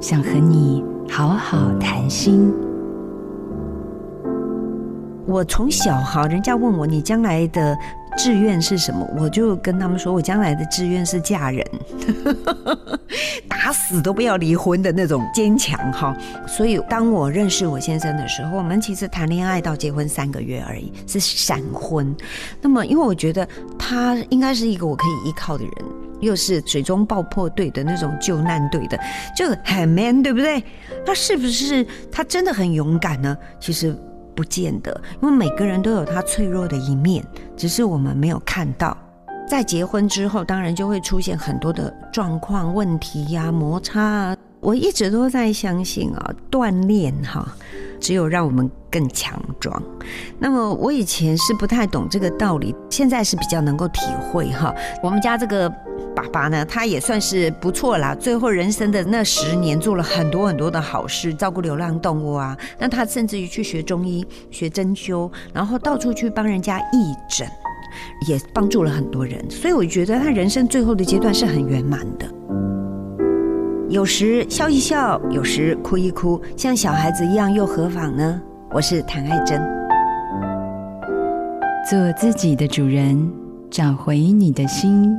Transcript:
想和你好好谈心。我从小哈，人家问我你将来的志愿是什么，我就跟他们说我将来的志愿是嫁人，打死都不要离婚的那种坚强哈。所以当我认识我先生的时候，我们其实谈恋爱到结婚三个月而已，是闪婚。那么因为我觉得他应该是一个我可以依靠的人，又是水中爆破队的那种救难队的，就很 man，对不对？那是不是他真的很勇敢呢？其实。不见得，因为每个人都有他脆弱的一面，只是我们没有看到。在结婚之后，当然就会出现很多的状况、问题呀、摩擦啊。我一直都在相信啊，锻炼哈，只有让我们更强壮。那么我以前是不太懂这个道理，现在是比较能够体会哈。我们家这个。爸爸呢，他也算是不错啦。最后人生的那十年，做了很多很多的好事，照顾流浪动物啊。那他甚至于去学中医、学针灸，然后到处去帮人家义诊，也帮助了很多人。所以我觉得他人生最后的阶段是很圆满的。有时笑一笑，有时哭一哭，像小孩子一样又何妨呢？我是谭爱珍，做自己的主人，找回你的心。